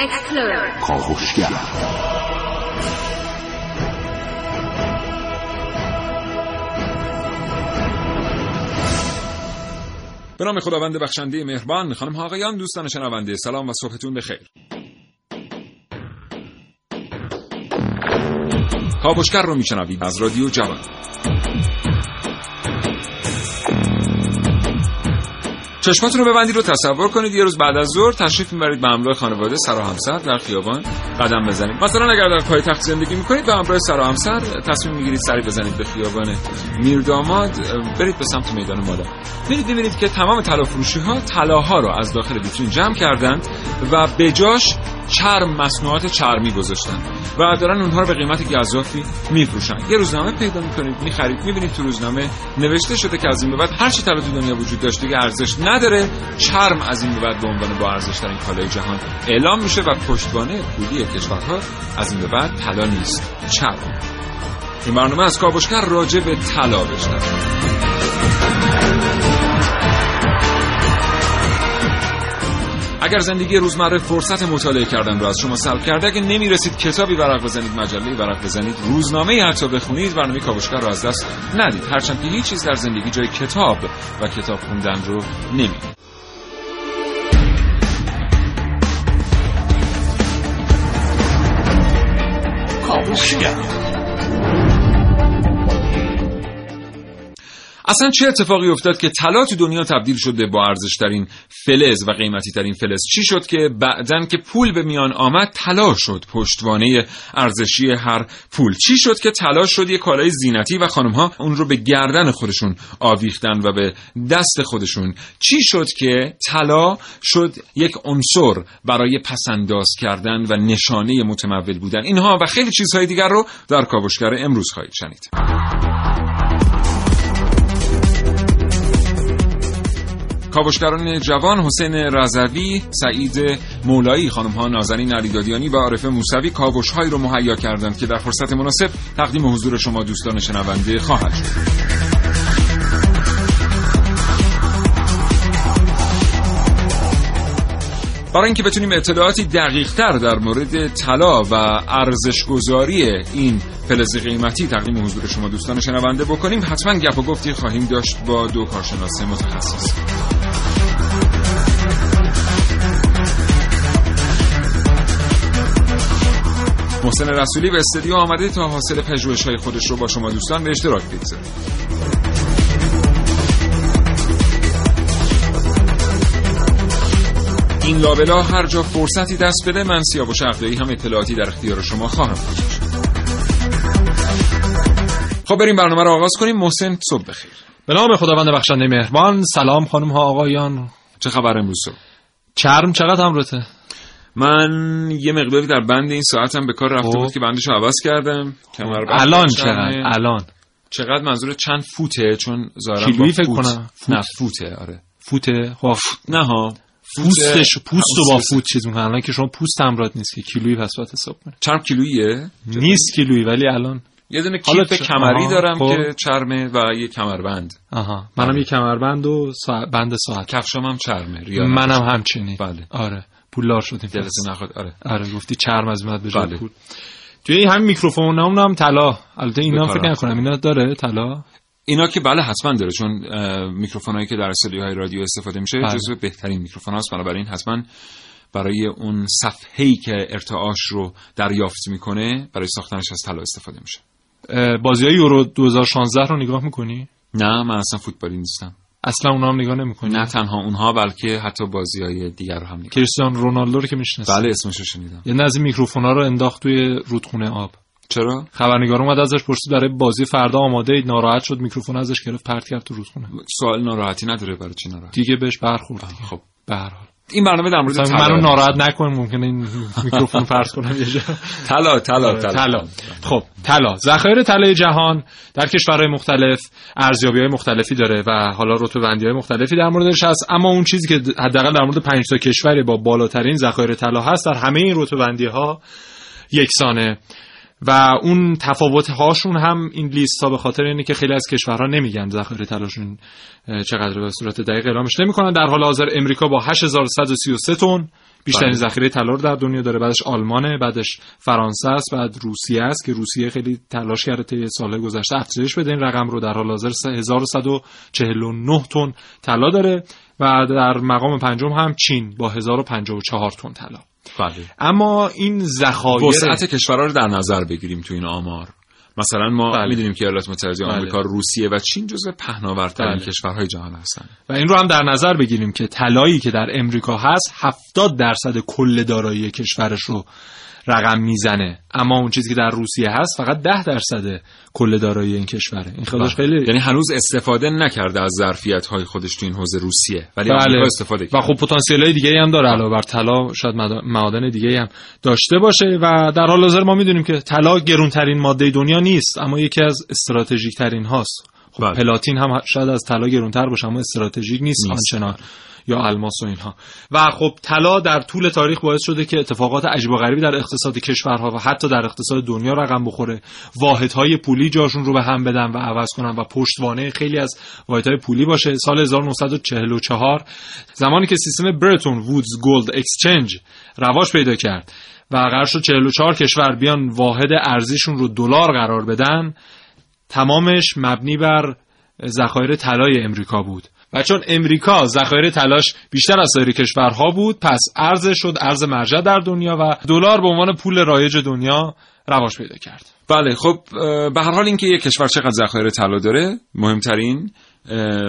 Explorer کاوشگر به نام خداوند بخشنده مهربان خانم ها آقایان دوستان شنونده سلام و صبحتون بخیر. کاوشگر رو میشنوید از رادیو جوان. چشماتون رو ببندید رو تصور کنید یه روز بعد از ظهر تشریف می‌برید به همراه خانواده سر و همسر در خیابان قدم بزنید. مثلا اگر در پایتخت زندگی می‌کنید به همراه سر و همسر تصمیم می‌گیرید سری بزنید به خیابان میرداماد برید به سمت میدان مالا میرید می‌بینید که تمام طلا ها طلاها رو از داخل ویترین جمع کردند و بجاش چرم مصنوعات چرمی گذاشتن. و دارن اونها رو به قیمت گزافی میفروشن. یه روزنامه پیدا می‌کنید می‌خرید می‌بینید تو روزنامه نوشته شده که از این به بعد هر چی تو دنیا وجود داشته که ارزش نداره. چرم از این به بعد به عنوان با ارزش ترین کالای جهان اعلام میشه و پشتوانه پولی کشورها از این به بعد طلا نیست چرم. این برنامه از کاوشگر راجع به طلا بشنوید اگر زندگی روزمره فرصت مطالعه کردن رو از شما سلب کرده اگه نمی‌رسید کتابی ورق بزنید مجله ورق بزنید روزنامه حتی بخونید برنامه کاوشگر رو از دست ندید. هرچند که هیچ چیز در زندگی جای کتاب و کتاب خوندن رو نمیده کاوشگر. اصلا چه اتفاقی افتاد که طلا تو دنیا تبدیل شده با ارزش ترین فلز و قیمتی ترین فلز؟ چی شد که بعدن که پول به میان آمد طلا شد پشتوانه ارزشی هر پول؟ چی شد که طلا شد یه کالای زینتی و خانم ها اون رو به گردن خودشون آویختن و به دست خودشون؟ چی شد که طلا شد یک عنصر برای پسنداز کردن و نشانه متمول بودن؟ اینها و خیلی چیزهای دیگر رو در کاوشگر امروز خواهید شنید. کاوشگران جوان حسین رضوی، سعید مولایی، خانم ها نازنین علیدادیانی و عارف موسوی کاوش رو مهیا کردند که در فرصت مناسب تقدیم حضور شما دوستان شنونده خواهد شد. برای اینکه بتونیم اطلاعاتی دقیق تر در مورد طلا و ارزش گذاری این فلز قیمتی تقدیم حضور شما دوستان شنونده بکنیم حتما گپ و گفتی خواهیم داشت با دو کارشناس متخصص. محسن رسولی به استودیو آمده تا حاصل پژوهش های خودش رو با شما دوستان به اشتراک بگذاره این لابلا هر جا فرصتی دست بده من سیاوش عقدایی هم اطلاعاتی در اختیار شما خواهم گذاشت. خب بریم برنامه رو آغاز کنیم. محسن صبح بخیر. به نام خداوند بخشنده مهربان سلام خانم ها آقایان. چه خبر امروز چرم چقدر همرته من یه مقداری در بند این ساعتم به کار رفته بود که بندش رو عوض کردم. کمر الان چقدر؟ الان. چقدر منظور چند فوته؟ چون ظاهرا کیلویی فکر کنم. نه فوته آره. فوته؟ خب. نه ها. پوستش پوست و با فوت چیز می‌کنن. الان که شما پوست همراه نیست که کیلویی پس باید حساب کنه چرم کیلوییه؟ نیست کیلویی ولی الان. یه دونه کیف کمری دارم خب. که چرمه و یه کمربند. آها. منم یه کمربند و سا... بند ساعت. کفشام هم چرمه منم همچنین. بله. آره. پولدار شدیم. دلتون نخواد. آره. آره گفتی چرم از میاد به بله. پول. توی همین میکروفون هم هم طلا. البته اینا فکر نکنم اینا داره طلا؟ اینا که بله حتما داره چون میکروفونایی که در استودیوهای رادیو استفاده میشه بله. جزو بهترین میکروفون هاست. بنابراین حتما برای اون صفحه‌ای که ارتعاش رو دریافت می‌کنه برای ساختنش از طلا استفاده میشه. بازی های یورو 2016 رو نگاه می‌کنی؟ نه من اصلا فوتبالی نیستم. اصلا اونا هم نگاه نمی‌کنی؟ نه تنها اونها بلکه حتی بازی های دیگر رو هم نگاه کریستیانو رونالدو رو که می‌شناسی. بله اسمش رو شنیدم. یه از میکروفونا رو انداخت توی رودخونه آب. چرا؟ خبرنگار اومد ازش پرسید برای بازی فردا آماده اید. ناراحت شد. میکروفون ازش گرفت. پرت کرد تو رودخونه سوال ناراحتی نداره. برای چی ناراحت؟ دیگه بهش برخورد. خب. به هر حال. این برنامه در مورد منو ناراحت نکن ممکنه این میکروفون فرض کنم یه جا. طلا طلا طلا. خب طلا. ذخایر طلای جهان در کشورهای مختلف ارزیابی‌های مختلفی داره و حالا های مختلفی در موردش هست. اما اون چیزی که حداقل در مورد 5 تا کشوری با بالاترین ذخایر طلا هست در همه این ها یکسانه. و اون تفاوت هاشون هم این لیست ها به خاطر اینه که خیلی از کشورها نمیگن ذخایر طلاشون چقدر به صورت دقیق اعلامش نمی‌کنن. در حال حاضر امریکا با 8133 تن بیشترین بله. ذخیره طلا رو در دنیا داره. بعدش آلمانه بعدش فرانسه است بعد روسیه است که روسیه خیلی تلاش کرده طی سالهای گذشته افزایش بده. این رقم رو در حال حاضر 1149 تن طلا داره و در مقام پنجم هم چین با 1054 تن طلا. بله اما این ذخایر وسعت کشورها رو در نظر بگیریم تو این آمار مثلا ما بله. می‌دونیم که ایالات متحده بله. آمریکا روسیه و چین جزو پهناورترین بله. کشورهای جهان هستن و این رو هم در نظر بگیریم که طلایی که در امریکا هست 70 درصد کل دارایی کشورش رو رقم می‌زنه. اما اون چیزی که در روسیه هست فقط 10 درصد کل دارایی این کشوره. این خودش خیلی یعنی هنوز استفاده نکرده از ظرفیت های خودش تو این حوزه روسیه. ولی آمریکا استفاده و کرده. خب پتانسیل های دیگه هم داره علاوه بر طلا شاید معادن دیگه هم داشته باشه. و در حال حاضر ما می‌دونیم که طلا گرونترین ماده دنیا نیست اما یکی از استراتژیک ترین هاست. خب بله. پلاتین هم شاید از طلا گرونتر باشه اما استراتژیک نیست, نیست. آنچنان. یا الماس و اینها. و خب طلا در طول تاریخ باعث شده که اتفاقات عجیب و غریبی در اقتصاد کشورها و حتی در اقتصاد دنیا رقم بخوره. واحدهای پولی جاشون رو به هم بدن و عوض کنن و پشتوانه خیلی از واحدهای پولی باشه. سال 1944 زمانی که سیستم Bretton Woods gold exchange رواج پیدا کرد و قرار شد 44 کشور بیان واحد ارزیشون رو دلار قرار بدن تمامش مبنی بر ذخایر طلای امریکا بود. و چون امریکا ذخایر طلاش بیشتر از سایر کشورها بود پس ارز شد ارز مرجع در دنیا و دلار به عنوان پول رایج دنیا رواج پیدا کرد. بله خب به هر حال اینکه یک کشور چقدر ذخایر طلا داره مهمترین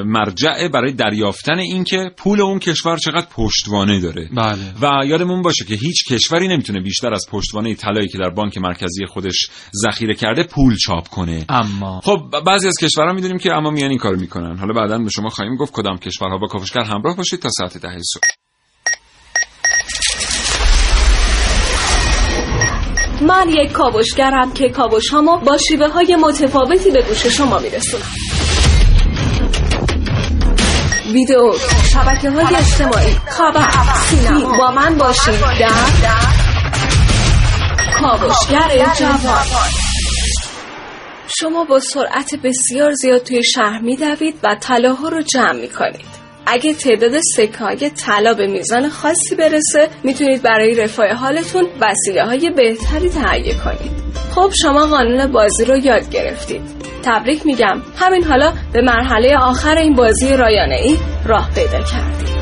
مرجع برای دریافتن اینکه پول اون کشور چقدر پشتوانه داره. بله. و یادمون باشه که هیچ کشوری نمی‌تونه بیشتر از پشتوانه طلایی که در بانک مرکزی خودش ذخیره کرده پول چاپ کنه. اما خب بعضی از کشورها می‌دونیم که اما میان این کار می‌کنن. حالا بعدا به شما خواهیم گفت کدام کشورها با کاوشگر همراه باشید تا ساعت ده صبح. من یک کاوشگرم که کاوش هامو با شیوه های متفاوتی به گوش شما میرسونم. ویدیو شبکه های اجتماعی. خبر. سینما با من باشید در کاوشگر جوان. شما با سرعت بسیار زیاد توی شهر میدوید و طلاها رو جمع می‌کنید. اگه تعداد سکه های طلا به میزان خاصی برسه می‌تونید برای رفاه حالتون وسیله های بهتری تهیه کنید. خب شما قانون بازی رو یاد گرفتید. تبریک میگم. همین حالا به مرحله آخر این بازی رایانه ای راه پیدا کردید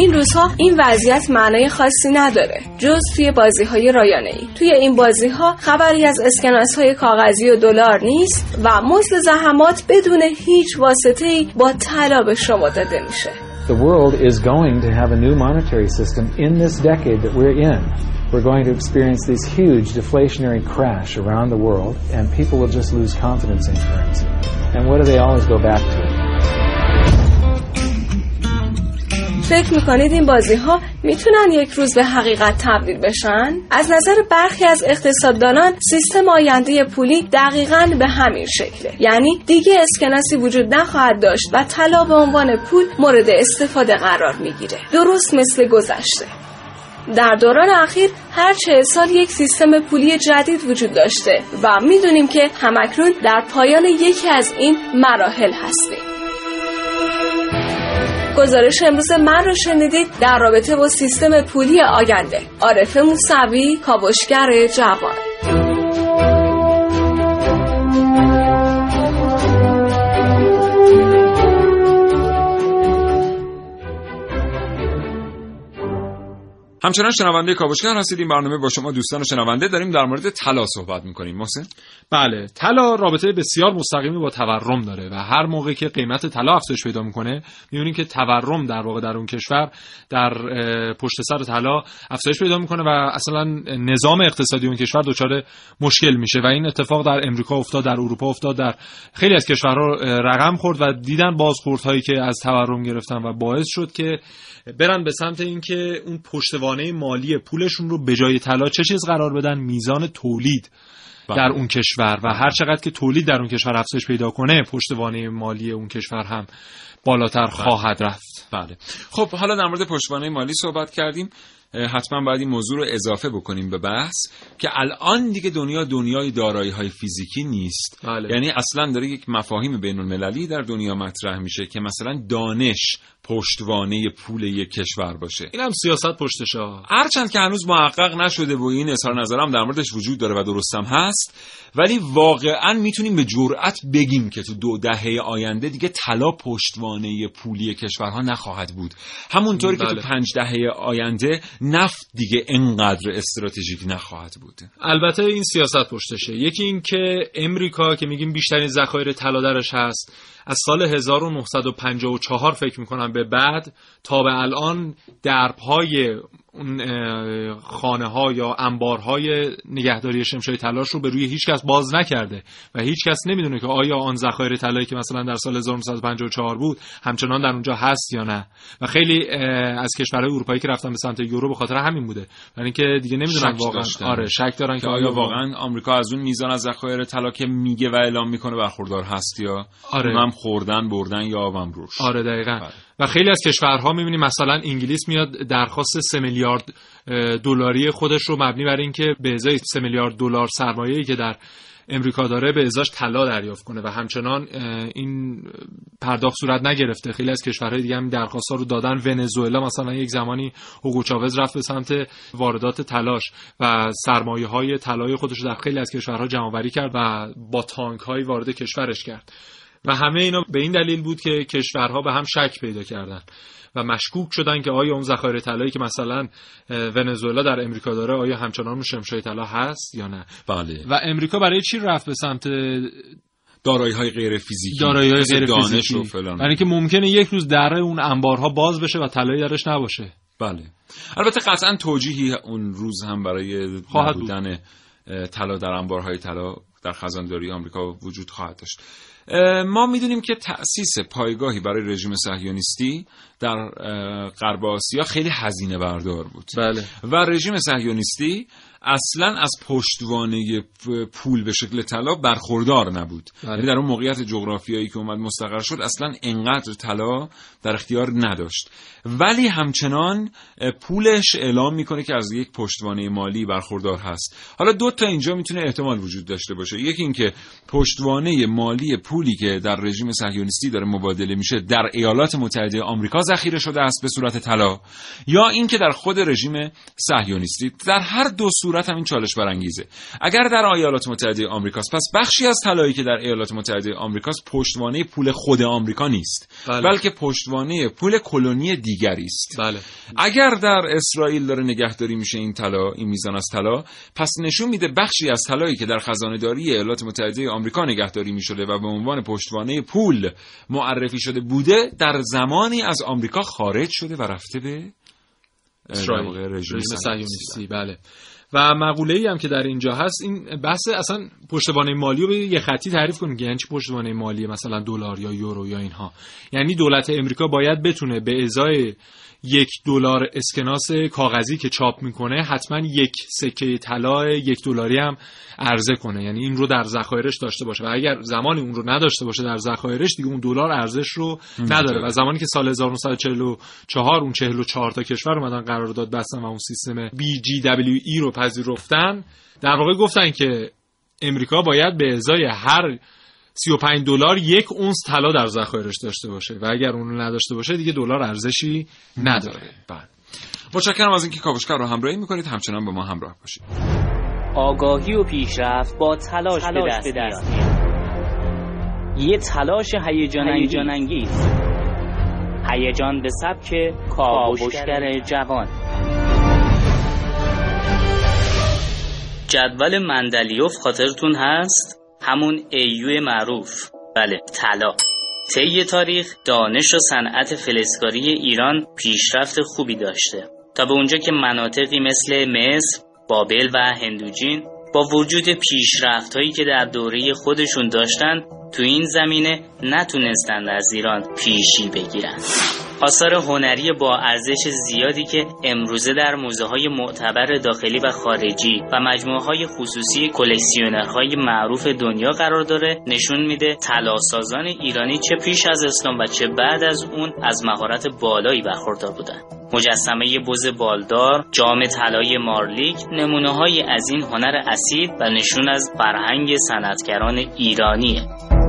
این روزها این وضعیت معنای خاصی نداره جز توی بازی های رایانه ای توی این بازی ها خبری از اسکناس های کاغذی و دلار نیست و مزد زحمات بدون هیچ واسطه ای با طلا به شما داده میشه The world is going to have a new monetary system in this decade that we're in. We're going to experience this huge deflationary crash around the world, and people will just lose confidence in currency. And what do they always go back to? فکر می‌کنید این بازی ها می‌تونن یک روز به حقیقت تبدیل بشن؟ از نظر برخی از اقتصاددانان سیستم آینده پولی دقیقا به همین شکله. یعنی دیگه اسکناسی وجود نخواهد داشت و طلا به عنوان پول مورد استفاده قرار می‌گیره. درست مثل گذشته. در دوران اخیر هر چه سال یک سیستم پولی جدید وجود داشته و می‌دونیم که همکنون در پایان یکی از این مراحل هستیم. گزارش امروز من رو شنیدید در رابطه با سیستم پولی آینده. عارف موسوی کاوشگر جوان. همچنان شنونده کاوشگر هستید. این برنامه با شما دوستان شنونده داریم. در مورد طلا صحبت می‌کنیم. محسن. بله. طلا رابطه بسیار مستقیمی با تورم داره و هر موقع که قیمت طلا افزایش پیدا می‌کنه می‌بینیم که تورم در واقع در اون کشور در پشت سر طلا افزایش پیدا می‌کنه و اصلا نظام اقتصادی اون کشور دچار مشکل میشه و این اتفاق در امریکا افتاد در اروپا افتاد در خیلی از کشورها رقم خورد و دیدن بازخوردهایی که از تورم گرفتن و باعث شد که برن به سمت اینکه اون پشتوانه مالی پولشون رو به جای طلا چه چیز قرار بدن؟ میزان تولید بله. در اون کشور. و هر چقدر که تولید در اون کشور افزایش پیدا کنه پشتوانه مالی اون کشور هم بالاتر خواهد رفت. بله. خب حالا در مورد پشتوانه مالی صحبت کردیم. حتما باید این موضوع رو اضافه بکنیم به بحث که الان دیگه دنیا دنیای دارایی های فیزیکی نیست. بله. یعنی اصلا داره یک مفاهیم بین المللی در دنیا مطرح میشه که مثلا دانش پشتوانه پول یک کشور باشه. این هم سیاست پشتشه هرچند که هنوز محقق نشده و این اظهار نظرم در موردش وجود داره و درستم هست ولی واقعا می‌تونیم به جرأت بگیم که تو دو دهه آینده دیگه طلا پشتوانه پولی کشورها نخواهد بود. همونطوری که بله. تو پنج دهه آینده نفت دیگه انقدر استراتژیک نخواهد بود. البته این سیاست پشتشه. یکی این که امریکا که میگیم بیشترین ذخایر طلا درش هست از سال 1954 فکر می‌کنم به بعد تا به الان دربهای اون خانه ها یا انبارهای نگهداری شمشای طلاش رو به روی هیچ کس باز نکرده و هیچ کس نمی‌دونه که آیا آن ذخایر طلایی که مثلا در سال 1954 بود همچنان در اونجا هست یا نه و خیلی از کشورهای اروپایی که رفتن به سمت یورو به خاطر همین بوده برای اینکه دیگه نمی‌دونن واقعا داشتن. آره شک دارن که آیا واقعا آمریکا از اون میزان از ذخایر طلا که میگه و اعلام می‌کنه برخوردار هست یا آره. اونم خوردن بردن یا آبم روش آره دقیقا بله. و خیلی از کشورها می‌بینیم مثلا انگلیس میاد درخواست 3 میلیارد دلاری خودش رو مبنی بر اینکه به ازای 3 میلیارد دلار سرمایه‌ای که در امریکا داره به ازاش طلا دریافت کنه و همچنان این پرداخت صورت نگرفته. خیلی از کشورهای دیگه هم درخواست رو دادن. ونزوئلا مثلا یک زمانی هوگو چاوز رفت به سمت واردات طلاش و سرمایه های طلای خودش رو در خیلی از کشورها جمع کرد و با تانک های وارد کشورش کرد. و همه اینا به این دلیل بود که کشورها به هم شک پیدا کردن و مشکوک شدن که آیا اون ذخایر طلایی که مثلا ونزوئلا در امریکا داره آیا همچنان اون شمشای طلا هست یا نه؟ بله. و امریکا برای چی رفت به سمت دارایی های غیر فیزیکی دارایی های غیر دانش فیزیکی؟ و فلان. برای اینکه ممکنه یک روز دره اون انبارها باز بشه و طلایی درش نباشه. بله. البته قطعا توجیهی اون روز هم برای خواهد بود. بودن طلا در انبارهای طلا در خزانداری آمریکا وجود خواهد داشت. ما می‌دونیم که تأسیس پایگاهی برای رژیم صهیونیستی در غرب آسیا خیلی هزینه بردار بود. بله. و رژیم صهیونیستی اصلا از پشتوانه پول به شکل طلا برخوردار نبود. بله. یعنی در اون موقعیت جغرافیایی که اومد مستقر شد اصلا انقدر طلا در اختیار نداشت. ولی همچنان پولش اعلام می‌کنه که از یک پشتوانه مالی برخوردار هست. حالا دو تا اینجا می‌تونه احتمال وجود داشته باشه. یکی اینکه پشتوانه مالی پولی که در رژیم صهیونیستی داره مبادله میشه در ایالات متحده آمریکا ذخیره شده است به صورت طلا یا اینکه در خود رژیم صهیونیستی در هر دو صورت هم این چالش برانگیزه. اگر در ایالات متحده آمریکاست پس بخشی از طلایی که در ایالات متحده آمریکاست پشتوانه پول خود آمریکا نیست. بله. بلکه پشتوانه پول کلونی دیگری است. بله. اگر در اسرائیل داره نگهداری میشه این طلا این میزان از طلا پس نشون میده بخشی از طلایی که در خزانه‌داری ایالات متحده آمریکا نگهداری می‌شده و به عنوان پشتوانه پول معرفی شده بوده در زمانی از آمریکا خارج شده و رفته به اسرائیل. رژیم. صهیونیستی بله. و مقوله ای هم که در اینجا هست این بحث اصلا پشتوانه مالی رو به یه خطی تعریف کنیم که یعنی چی پشتوانه مالی مثلا دلار یا یورو یا اینها. یعنی دولت امریکا باید بتونه به ازای یک دلار اسکناس کاغذی که چاپ می‌کنه حتما یک سکه طلا یک دلاری هم عرضه کنه. یعنی این رو در ذخایرش داشته باشه. و اگر زمانی اون رو نداشته باشه در ذخایرش دیگه اون دلار ارزش رو نداره. و زمانی که سال 1944 اون 44 تا کشور اومدن قرارداد بستن و اون سیستم BGWE رو پذیرفتن در واقع گفتن که امریکا باید به ازای هر 35 دلار یک اونس طلا در ذخایرش داشته باشه. و اگر اون رو نداشته باشه دیگه دلار ارزشی نداره. بله. متشکرم از اینکه کاوشگر رو همراهی می‌کنید. همچنان با ما همراه باشید. آگاهی و پیشرفت با تلاش, به دست, میاد. یه تلاش هیجان انگیز هیجان به سبک کاوشگر جوان. جدول مندلیوف خاطرتون هست؟ همون ایو معروف. بله طلا. طی تاریخ دانش و صنعت فلزکاری ایران پیشرفت خوبی داشته. تا به اونجا که مناطقی مثل مصر بابل و هندوجین با وجود پیشرفت هایی که در دوره خودشون داشتن تو این زمینه نتونستند از ایران پیشی بگیرن. آثار هنری با ارزش زیادی که امروزه در موزه های معتبر داخلی و خارجی و مجموعه های خصوصی کلکسیونرهای معروف دنیا قرار داره نشون میده طلاسازان ایرانی چه پیش از اسلام و چه بعد از اون از مهارت بالایی برخوردار بودن مجسمه بز بالدار، جام طلای مارلیک، نمونه های از این هنر اصیل و نشون از فرهنگ صنعتگران ایرانیه.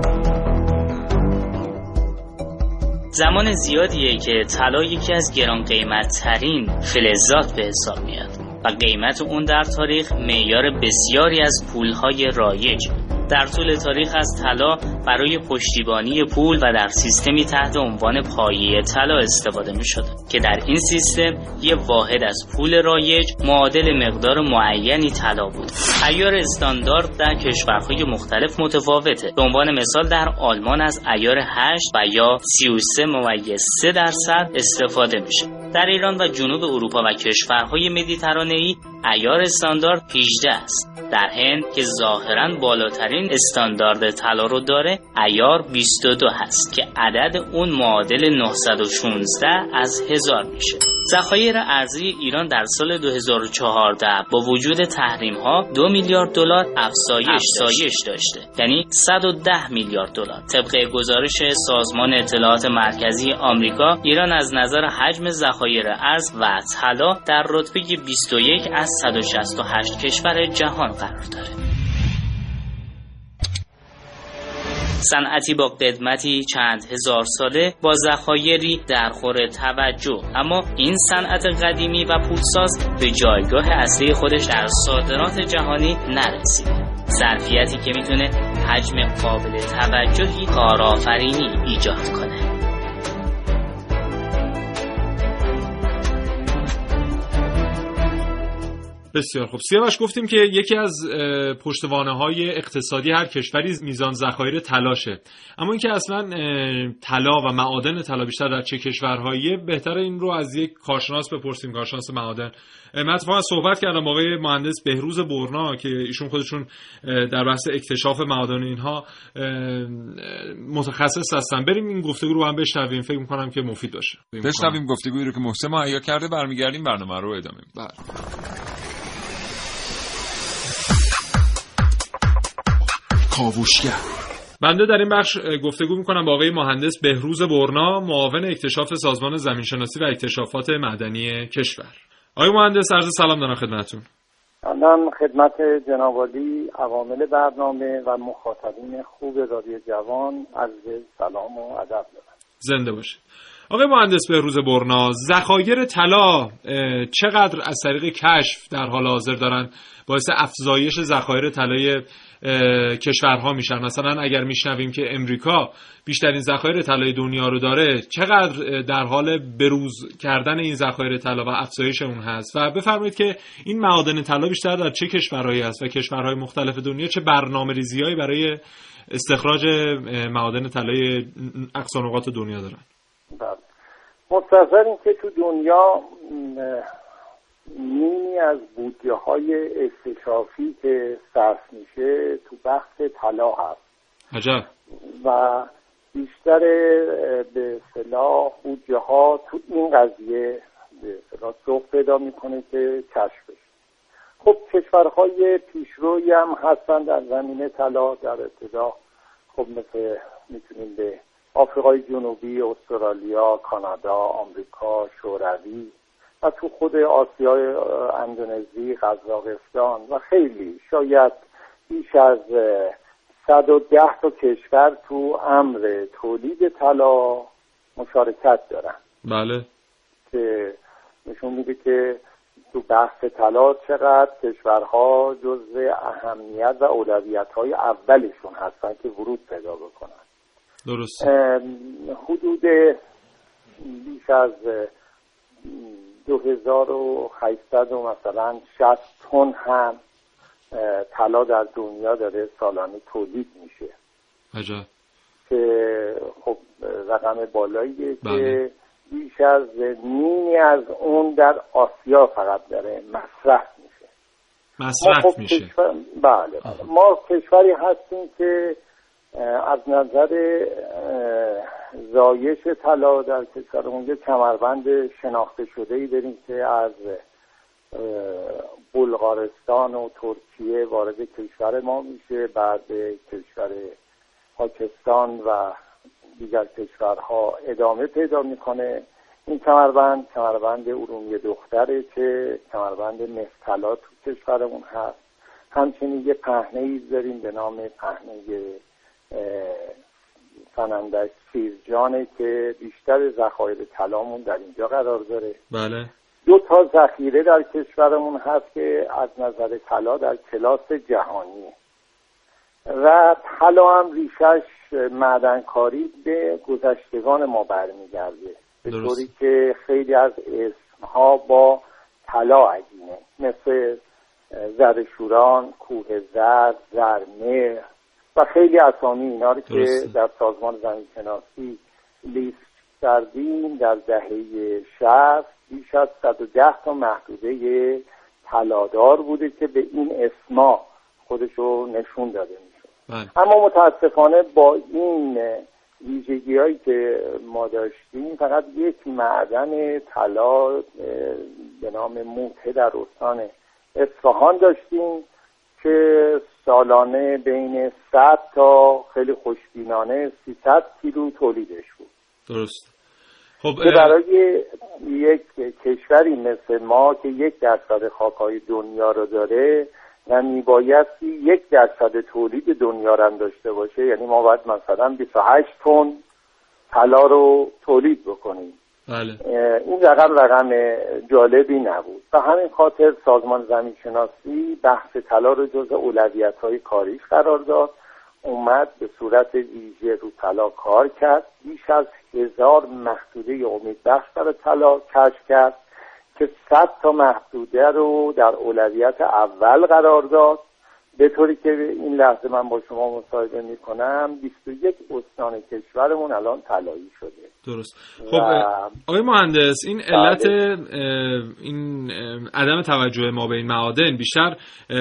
زمان زیادیه که طلا یکی از گران قیمت ترین فلزات به حساب میاد و قیمت اون در تاریخ معیار بسیاری از پولهای رایج. در طول تاریخ از طلا برای پشتیبانی پول و در سیستمی تحت عنوان پایه طلا استفاده می شد که در این سیستم یه واحد از پول رایج معادل مقدار معینی طلا بود. ایار استاندارد در کشورهای مختلف متفاوته. به عنوان مثال در آلمان از ایار 8 و یا 33 ممیز 3 درصد استفاده میشه. در ایران و جنوب اروپا و کشورهای مدیترانه‌ای ایار استاندارد 18 است. در هند که ظاهرا بالاترین استاندارد طلا رو داره ایار 22 هست که عدد اون معادل 916 از هزار میشه. ذخایر ارزی ایران در سال 2014 با وجود تحریم ها دو میلیارد دلار افزایش, افزایش. داشته. یعنی 110 میلیارد دلار. طبق گزارش سازمان اطلاعات مرکزی آمریکا ایران از نظر حجم ذخایر ارز و طلا در رتبه 21 از 168 کشور جهان قرار داره. صنعتی با قدمتی چند هزار ساله با ذخایری در خور توجه. اما این صنعت قدیمی و پولساز به جایگاه اصلی خودش در صادرات جهانی نرسیده ظرفیتی که می‌تونه حجم قابل توجهی کارآفرینی ایجاد کنه. بسیار خوب. سیاوش گفتیم که یکی از پشتوانه های اقتصادی هر کشوری میزان ذخایر تلاشه. اما اینکه اصلا طلا و معادن طلا بیشتر در چه کشورهایی بهتر این رو از یک کارشناس بپرسیم. کارشناس معادن. من اتفاقا صحبت کردم با آقای مهندس بهروز برنا که ایشون خودشون در بحث اکتشاف معادن اینها متخصص هستن. بریم این گفتگو رو هم بشنویم. فکر می‌کنم که مفید باشه. بشنویم گفتگویی رو که محسن مهیا کرده. برمیگردیم برنامه رو ادامه بله. کاوشگر بنده در این بخش گفتگو می‌کنم با آقای مهندس بهروز برنا معاون اکتشاف سازمان زمینشناسی و اکتشافات معدنی کشور. آقای مهندس عرض سلام دارم خدمتتون. من خدمت جنابالی عوامل برنامه و مخاطبین خوب رادیو جوان عرض سلام و ادب دارم. زنده باشه آقای مهندس بهروز برنا ذخایر طلا چقدر از طریق کشف در حال حاضر دارن؟ باعث افزایش ذخایر طلای کشورها میشن. مثلا اگر میشنویم که امریکا بیشترین ذخایر طلای دنیا رو داره چقدر در حال بروز کردن این ذخایر طلا و افزایش اون هست؟ و بفرمایید که این معادن طلا بیشتر در چه کشورهایی هست و کشورهای مختلف دنیا چه برنامه ریزیهایی برای استخراج معادن طلای اقصا دنیا دارن؟ بله. مستظر این که تو دنیا نیمی از بودجه های اکتشافی که صرف میشه تو بخش طلا هست. عجب. و بیشتر به صلاح بودجه ها تو این قضیه به صلاح سوق پیدا می‌کنه که کشف بشه. خب کشورهای پیشروی هم هستن در زمینه طلا در ابتدا. خب مثل می‌تونیم به آفریقای جنوبی استرالیا کانادا آمریکا شوروی و تو خود آسیای اندونزی قزاقستان و خیلی شاید بیش از 110 تا کشور تو امر تولید طلا مشارکت دارن. بله. که نشون میده که تو بحث طلا چقدر کشورها جزء اهمیت و اولویت های اولشون هستن که ورود پیدا بکنن. درست. حدود بیش از 2800 و مثلا 60 تن هم طلا در دنیا داره سالانه تولید میشه عجب که خب رقم بالاییه بله. که بیش از نیمی از اون در آسیا فقط داره مصرف میشه مصرف خب میشه کشور... بله, بله. ما کشوری هستیم که از نظر زایش طلا در کشورمون یه کمربند شناخته شده ای داریم که از بلغارستان و ترکیه وارد کشور ما میشه بعد کشور پاکستان و دیگر کشورها ادامه پیدا می‌کنه. این کمربند کمربند ارومیه دختره که کمربند مفتلا تو کشورمون هست. همچنین یه پهنه ای داریم به نام پهنه سنندش سیرجانه که بیشتر ذخایر طلامون در اینجا قرار داره. بله. دو تا ذخیره در کشورمون هست که از نظر طلا در کلاس جهانیه و طلا هم ریشش معدنکاری به گذشتگان ما برمیگرده. به. طوری که خیلی از اسمها با طلا عجینه. مثل زرشوران، کوه زر، زرمه و خیلی اسامی اینا رو که. در سازمان زمین شناسی لیست کردیم در دهه شصت بیش از 110 تا محدوده طلادار بوده که به این اسما خودشو نشون داده می‌شد. بله. اما متاسفانه با این ویژگی هایی که ما داشتیم فقط یک معدن طلا به نام موته در استان اصفهان داشتیم. که سالانه بین 100 تا خیلی خوشبینانه 300 کیلو تولیدش بود. درست. خب که برای یک کشوری مثل ما که یک درصد خاکهای دنیا رو داره و میبایستی یک درصد تولید دنیا رو هم داشته باشه. یعنی ما باید مثلا 28 تن طلا رو تولید بکنیم. بله. این رقم رقم جالبی نبود. و همین خاطر سازمان زمین شناسی بحث طلا رو جز اولویت های کاریش قرار داد. اومد به صورت ویژه رو طلا کار کرد. بیش از هزار محدوده امیدبخش برای طلا کشف کرد که صد تا محدوده رو در اولویت اول قرار داد. به طوری که این لحظه من با شما مصاحبه می کنم 21 استان کشورمون الان طلایی شده. درست. خب و- آقای مهندس این علت بله. اه، این عدم توجه ما به این معادن بیشتر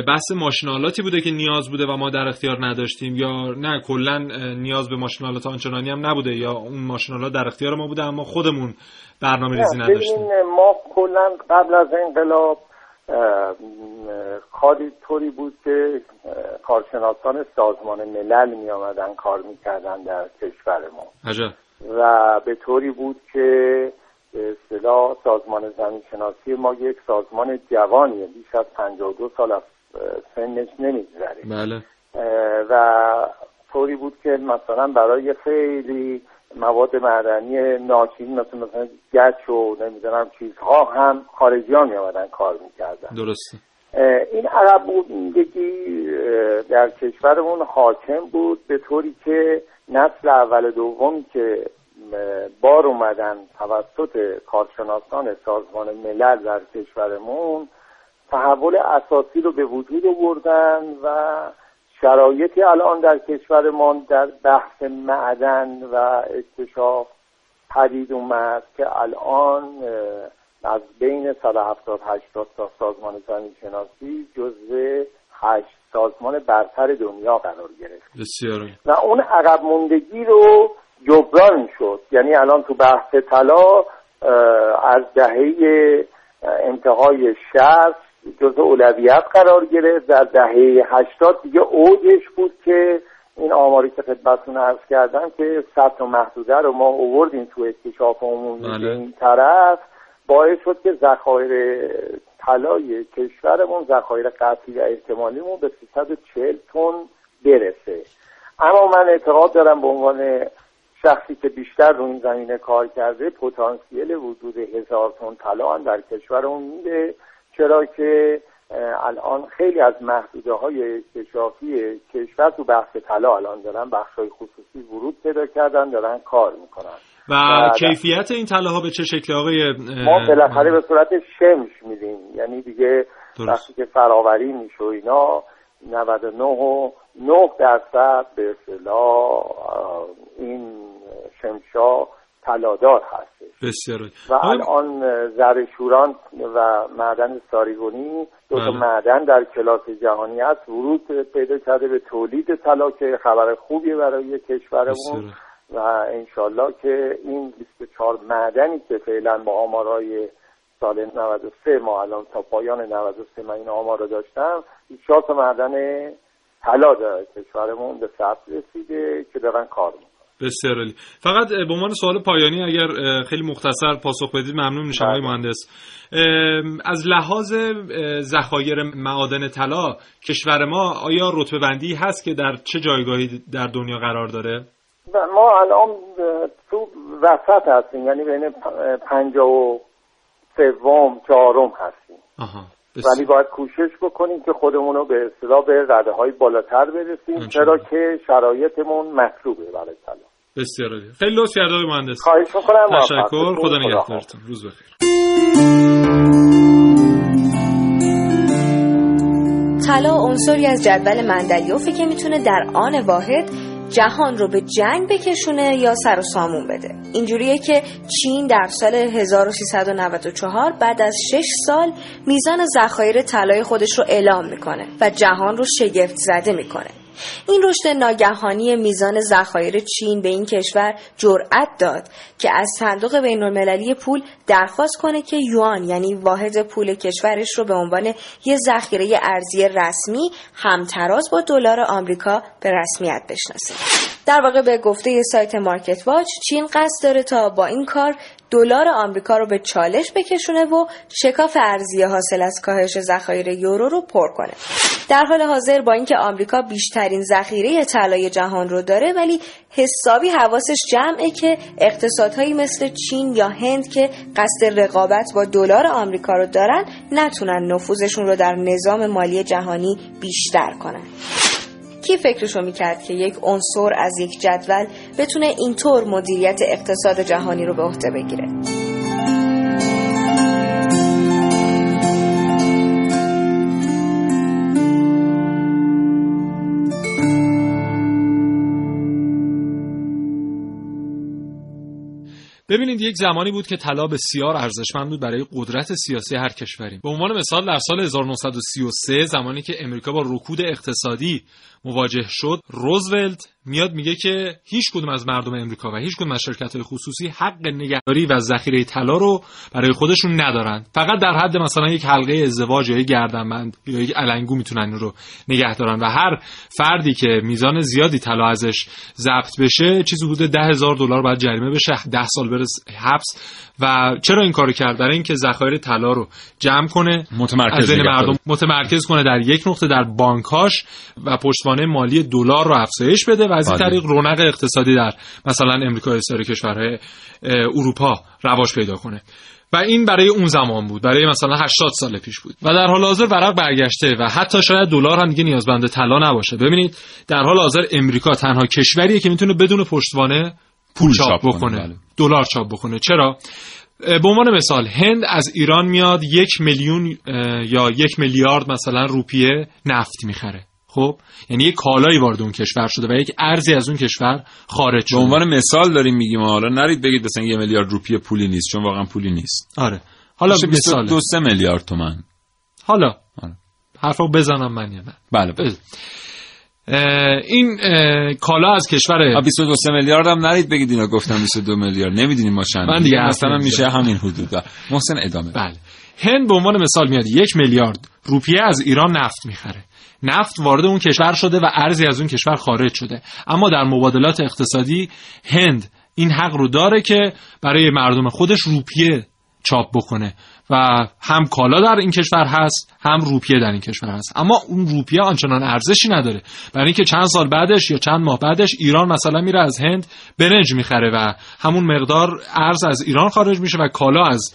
بحث ماشینالاتی بوده که نیاز بوده و ما در اختیار نداشتیم یا نه کلا نیاز به ماشینالات آنچنانی هم نبوده یا اون ماشینالات در اختیار ما بوده اما خودمون برنامه ریزی نداشتیم. ما کلا قبل از انقلاب کاری طوری بود که کارشناسان سازمان ملل می آمدن کار می‌کردن در کشور ما عجب. و به طوری بود که به اصطلاح سازمان زمین شناسی ما یک سازمان جوانیه بیش از 52 سال از سنش نمیگذره. بله. و طوری بود که مثلا برای خیلی مواد معدنی ناچین مثل مثلا گچ و نمی‌دونم چیزها هم خارجی ها می آمدن کار می‌کردن. درسته. این عرب بودگی در کشورمون حاکم بود به طوری که نسل اول دوم که بار اومدن توسط کارشناسان سازمان ملل در کشورمون تحول اساسی رو به وجود آوردن و شرایطی الان در کشور ما در بحث معدن و اکتشاف پدید اومد که الان از بین 170 80 تا سازمان زمین شناسی جزو 8 سازمان برتر دنیا قرار گرفت. بسیار و اون عقب موندگی رو جبران شد. یعنی الان تو بحث طلا از دهه انتهای 60 جزء اولویت قرار گرفت. در دهه هشتاد دیگه اوجش بود که این آماری که خدمتتون عرض کردم که سطح و محدوده رو ما اووردیم تو اکتشاف عمومی بله. این طرف باعث شد که ذخایر طلای کشورمون ذخایر قطعی و احتمالیمون به 340 تن برسه. اما من اعتقاد دارم به عنوان شخصی که بیشتر رو این زمینه کار کرده پتانسیل وجود هزار تن طلا هم در کشورمون میده. چرا که الان خیلی از محدوده های اکتشافی کشور تو بحث طلا الان دارن بخش های خصوصی ورود پیدا کردن دارن کار می‌کنن و. کیفیت این طلاها به چه شکلی آقای ما بالاخره به صورت شمش میدیم یعنی دیگه. وقتی که فراوری میشه و اینا 99 و 9 درصد به اصطلاح این شمشا طلادار هستش بسیار. و الان زرشوران و معدن ساریگونی دو تا بله. معدن در کلاس جهانی هست ورود پیدا کرده به تولید طلا که خبر خوبیه برای کشورمون. و انشالله که این 24 معدنی که فعلا با آمارای سال 93 ما الان تا پایان 93 من این آمار رو داشتم 24 تا معدن طلا در کشورمون به ثبت رسیده که دارن کار می‌کنن بسیار عالی. فقط به عنوان سوال پایانی اگر خیلی مختصر پاسخ بدید ممنون میشم بله. آقای مهندس. ام، از لحاظ ذخایر معادن طلا کشور ما آیا رتبه بندی هست که در چه جایگاهی در دنیا قرار داره؟ ما الان تو وسط هستیم یعنی بین پ- پنجاه و سوم چهارم هستیم. آها ولی باید کوشش بکنیم که خودمون رو به اصطلاح به رده های بالاتر برسیم. چرا که شرایطمون مطلوبه برای طلا. بسیار عالی. خیلی لطف کردید آقای مهندس. خواهش می‌کنم. تشکر. خدا خدا نگهدارتون. روز بخیر. طلا عنصری از جدول مندلیوفه که می‌تونه در آن واحد جهان رو به جنگ بکشونه یا سر و سامون بده. اینجوریه که چین در سال 1394 بعد از 6 سال میزان ذخایر طلای خودش رو اعلام می‌کنه و جهان رو شگفت زده می‌کنه. این رشد ناگهانی میزان ذخایر چین به این کشور جرأت داد که از صندوق بین المللی پول درخواست کنه که یوان یعنی واحد پول کشورش رو به عنوان یه ذخیره ارزی رسمی همتراز با دلار آمریکا به رسمیت بشناسه. در واقع به گفته سایت مارکت واچ چین قصد داره تا با این کار دلار آمریکا رو به چالش بکشونه و شکاف ارزی حاصل از کاهش ذخایر یورو رو پر کنه. در حال حاضر با اینکه آمریکا بیشترین ذخیره طلای جهان رو داره ولی حسابی حواسش جمعه که اقتصادهایی مثل چین یا هند که قصد رقابت با دلار آمریکا رو دارن نتونن نفوذشون رو در نظام مالی جهانی بیشتر کنن. کی فکرشو می‌کرد که یک عنصر از یک جدول بتونه اینطور مدیریت اقتصاد جهانی رو به عهده بگیره؟ ببینید یک زمانی بود که طلا بسیار ارزشمند بود برای قدرت سیاسی هر کشوری به عنوان مثال در سال 1933 زمانی که امریکا با رکود اقتصادی مواجه شد روزولت میاد میگه که هیچ کدوم از مردم امریکا و هیچ کدوم از شرکت های خصوصی حق نگهداری و ذخیره طلا رو برای خودشون ندارن. فقط در حد مثلا یک حلقه ازدواج یا یک گردنبند یا یک علنگو می‌تونن رو نگه دارن و هر فردی که میزان زیادی طلا ازش ضبط بشه چیزی حدود ده هزار دلار باید جریمه بشه ده سال بره حبس. و چرا این کارو کرد؟ برای اینکه ذخایر طلا رو جمع کنه متمرکز از. مردم متمرکز کنه در یک نقطه در بانکاش و پشتوانه مالی دلار رو افزایش بده و از این. طریق رونق اقتصادی در مثلا امریکا و سایر کشورهای اروپا رواج پیدا کنه. و این برای اون زمان بود برای مثلا 80 سال پیش بود. و در حال حاضر ورق برگشته و حتی شاید دلار هم دیگه نیازمند طلا نباشه. ببینید در حال حاضر امریکا تنها کشوریه که می‌تونه بدون پشتوانه پول چاپ چاپ کنه، بکنه. بله. دلار چاپ بکنه. چرا؟ به عنوان مثال هند از ایران میاد یک میلیون یا یک میلیارد مثلا روپیه نفت می‌خره. خب؟ یعنی یک کالایی وارد اون کشور شده و یک ارزی از اون کشور خارج به شده. عنوان مثال داریم میگیم حالا نرید بگید مثلا یه میلیارد روپیه پولی نیست چون واقعا پولی نیست. آره. حالا مثال دو سه میلیارد تومن حالا. آره. حرفو بزنم من یا نه بله بله. اه، این اه، کالا از کشور آ، 22 سه میلیارد هم نرید بگید اینا گفتم 22 میلیارد. نمی‌دونیم ما چند. من دیگه مثلا نمی‌زنم. میشه همین حدود. محسن ادامه بله. هند به عنوان مثال میاد یک میلیارد روپیه از ایران نفت می‌خره. نفت وارد اون کشور شده و ارزی از اون کشور خارج شده. اما در مبادلات اقتصادی هند این حق رو داره که برای مردم خودش روپیه چاپ بکنه و هم کالا در این کشور هست هم روپیه در این کشور هست. اما اون روپیه آنچنان ارزشی نداره. برای اینکه چند سال بعدش یا چند ماه بعدش ایران مثلا میره از هند برنج می‌خره و همون مقدار ارز از ایران خارج میشه و کالا از